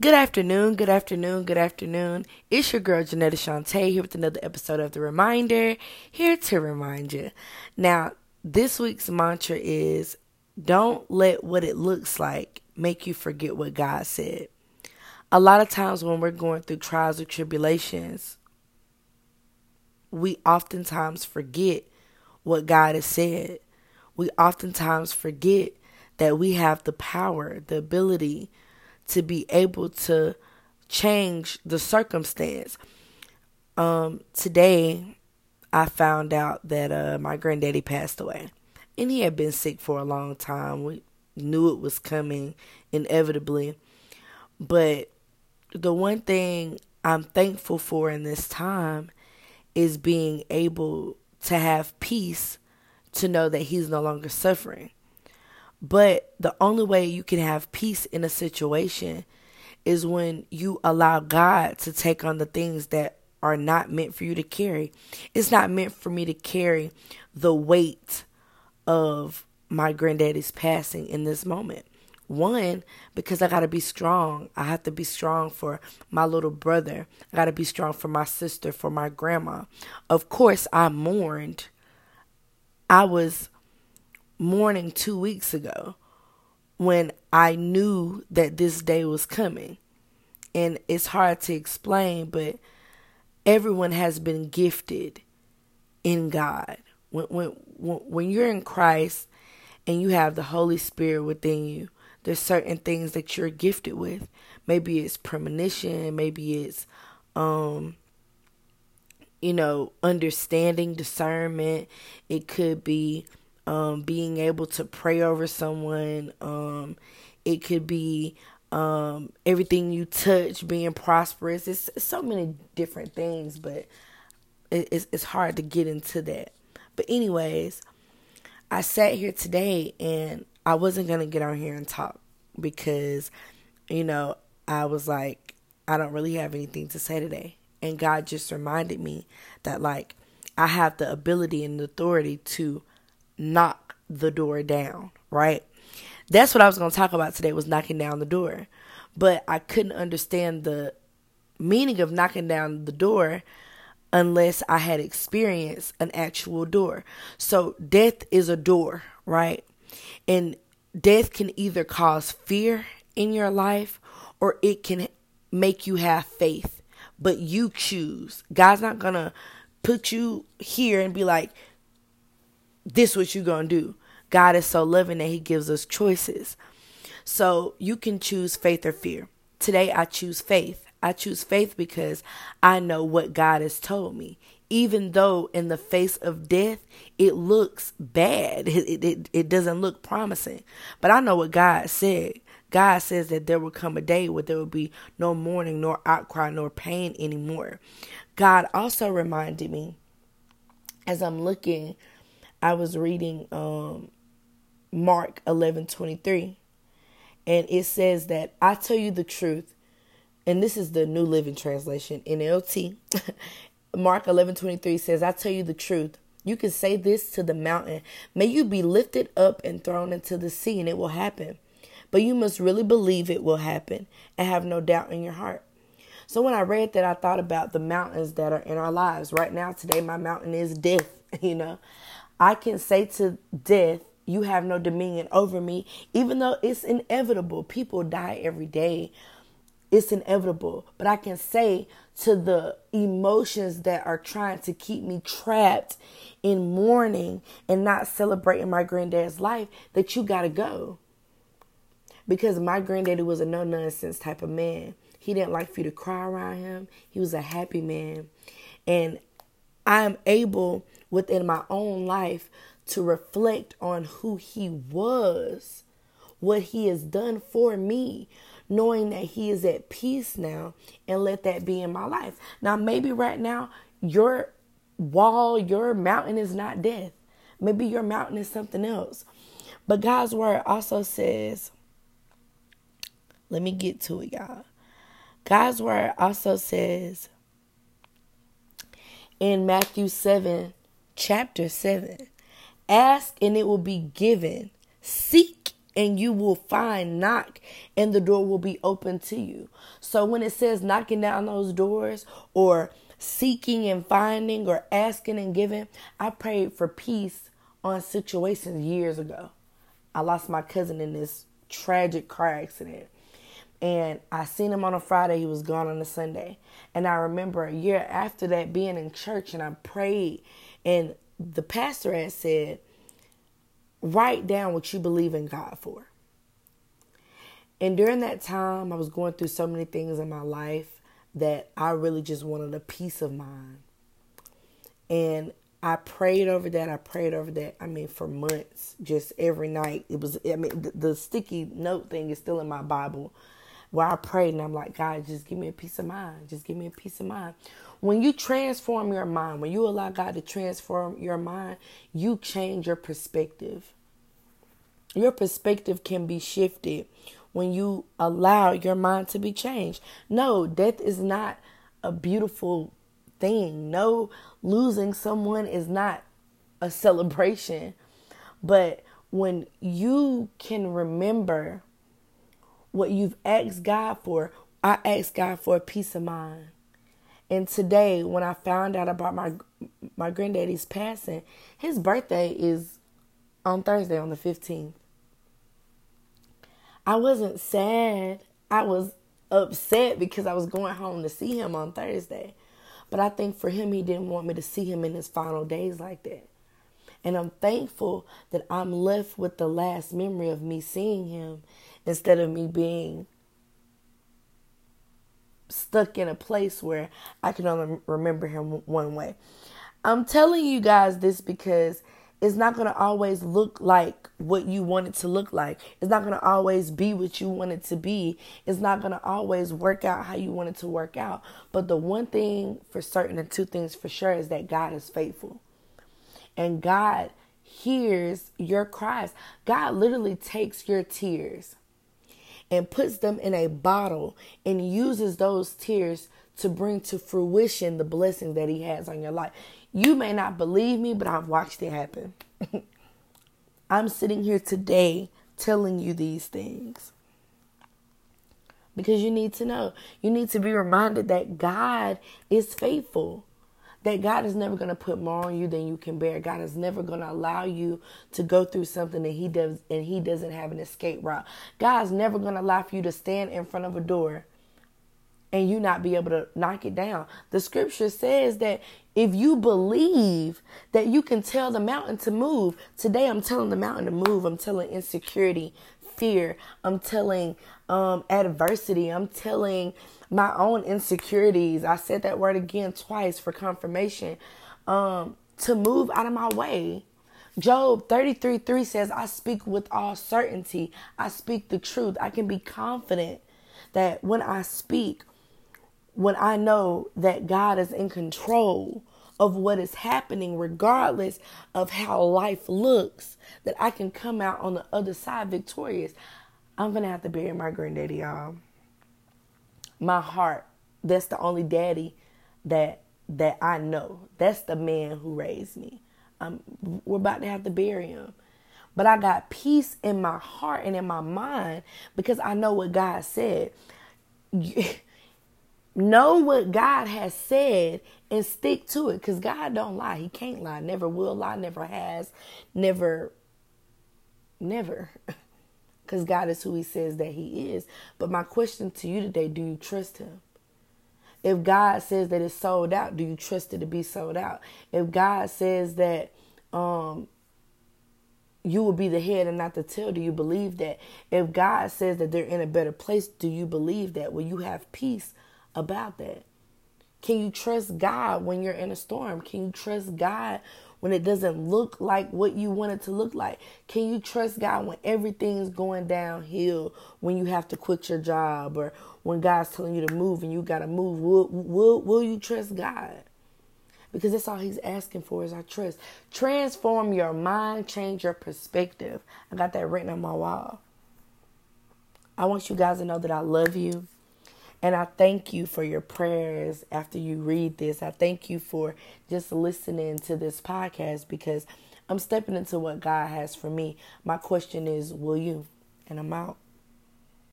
Good afternoon, good afternoon, good afternoon. It's your girl Janetta Shantae here with another episode of The Reminder, here to remind you. Now, this week's mantra is don't let what it looks like make you forget what God said. A lot of times when we're going through trials or tribulations, we oftentimes forget what God has said. We oftentimes forget that we have the power, the ability, to be able to change the circumstance. Um, today, I found out that uh, my granddaddy passed away, and he had been sick for a long time. We knew it was coming inevitably, but the one thing I'm thankful for in this time is being able to have peace to know that he's no longer suffering. But the only way you can have peace in a situation is when you allow God to take on the things that are not meant for you to carry. It's not meant for me to carry the weight of my granddaddy's passing in this moment. One, because I got to be strong. I have to be strong for my little brother. I got to be strong for my sister, for my grandma. Of course, I mourned. I was mourning two weeks ago when I knew that this day was coming. And it's hard to explain, but everyone has been gifted in God. When, when, when you're in Christ and you have the Holy Spirit within you, there's certain things that you're gifted with. Maybe it's premonition, maybe it's um you know, understanding, discernment. It could be um, being able to pray over someone. Um, it could be um, everything you touch being prosperous. It's, it's so many different things, but it, it's, it's hard to get into that. But, anyways, I sat here today and I wasn't going to get on here and talk because, you know, I was like, I don't really have anything to say today. And God just reminded me that, like, I have the ability and authority to knock the door down, right? That's what I was going to talk about today was knocking down the door. But I couldn't understand the meaning of knocking down the door unless I had experienced an actual door. So death is a door, right? And death can either cause fear in your life or it can make you have faith. But you choose. God's not going to put you here and be like, this is what you gonna do. God is so loving that he gives us choices. So you can choose faith or fear. Today I choose faith. I choose faith because I know what God has told me. Even though in the face of death it looks bad, it, it, it doesn't look promising. But I know what God said. God says that there will come a day where there will be no mourning, nor outcry, nor pain anymore. God also reminded me as I'm looking I was reading um, Mark 11:23 and it says that I tell you the truth and this is the New Living Translation NLT Mark 11:23 says I tell you the truth. You can say this to the mountain may you be lifted up and thrown into the sea and it will happen but you must really believe it will happen and have no doubt in your heart. So when I read that I thought about the mountains that are in our lives. Right now today my mountain is death you know I can say to death, You have no dominion over me, even though it's inevitable. People die every day. It's inevitable. But I can say to the emotions that are trying to keep me trapped in mourning and not celebrating my granddad's life that you got to go. Because my granddaddy was a no nonsense type of man. He didn't like for you to cry around him. He was a happy man. And I am able within my own life to reflect on who He was, what He has done for me, knowing that He is at peace now, and let that be in my life. Now, maybe right now, your wall, your mountain is not death. Maybe your mountain is something else. But God's word also says, let me get to it, y'all. God's word also says in Matthew 7 chapter 7 Ask and it will be given, seek and you will find knock and the door will be open to you. So when it says knocking down those doors or seeking and finding or asking and giving, I prayed for peace on situations years ago. I lost my cousin in this tragic car accident. And I seen him on a Friday, he was gone on a Sunday. And I remember a year after that being in church and I prayed and the pastor had said, write down what you believe in God for. And during that time, I was going through so many things in my life that I really just wanted a peace of mind. And I prayed over that. I prayed over that. I mean, for months, just every night. It was, I mean, the, the sticky note thing is still in my Bible where I prayed and I'm like, God, just give me a peace of mind. Just give me a peace of mind. When you transform your mind, when you allow God to transform your mind, you change your perspective. Your perspective can be shifted when you allow your mind to be changed. No, death is not a beautiful thing. No, losing someone is not a celebration. But when you can remember what you've asked God for, I asked God for peace of mind. And today, when I found out about my my granddaddy's passing, his birthday is on Thursday on the 15th. I wasn't sad. I was upset because I was going home to see him on Thursday. But I think for him, he didn't want me to see him in his final days like that. And I'm thankful that I'm left with the last memory of me seeing him instead of me being stuck in a place where I can only remember him one way. I'm telling you guys this because it's not going to always look like what you want it to look like. It's not going to always be what you want it to be. It's not going to always work out how you want it to work out. But the one thing for certain and two things for sure is that God is faithful. And God hears your cries. God literally takes your tears and puts them in a bottle and uses those tears to bring to fruition the blessings that he has on your life. You may not believe me, but I've watched it happen. I'm sitting here today telling you these things because you need to know. You need to be reminded that God is faithful. That God is never going to put more on you than you can bear. God is never going to allow you to go through something that He does and He doesn't have an escape route. God's never going to allow for you to stand in front of a door and you not be able to knock it down. The scripture says that if you believe that you can tell the mountain to move, today I'm telling the mountain to move. I'm telling insecurity, fear. I'm telling um, adversity. I'm telling my own insecurities. I said that word again twice for confirmation um, to move out of my way. Job 33 3 says, I speak with all certainty. I speak the truth. I can be confident that when I speak, when I know that God is in control of what is happening, regardless of how life looks, that I can come out on the other side victorious. I'm gonna have to bury my granddaddy, y'all. My heart. That's the only daddy that that I know. That's the man who raised me. Um, we're about to have to bury him. But I got peace in my heart and in my mind because I know what God said. know what God has said and stick to it because God don't lie. He can't lie, never will lie, never has, never, never. Because God is who He says that He is. But my question to you today do you trust Him? If God says that it's sold out, do you trust it to be sold out? If God says that um, you will be the head and not the tail, do you believe that? If God says that they're in a better place, do you believe that? Will you have peace about that? Can you trust God when you're in a storm? Can you trust God when it doesn't look like what you want it to look like? Can you trust God when everything's going downhill, when you have to quit your job or when God's telling you to move and you got to move? Will, will, will you trust God? Because that's all he's asking for is our trust. Transform your mind, change your perspective. I got that written on my wall. I want you guys to know that I love you. And I thank you for your prayers after you read this. I thank you for just listening to this podcast because I'm stepping into what God has for me. My question is, will you? and I'm out.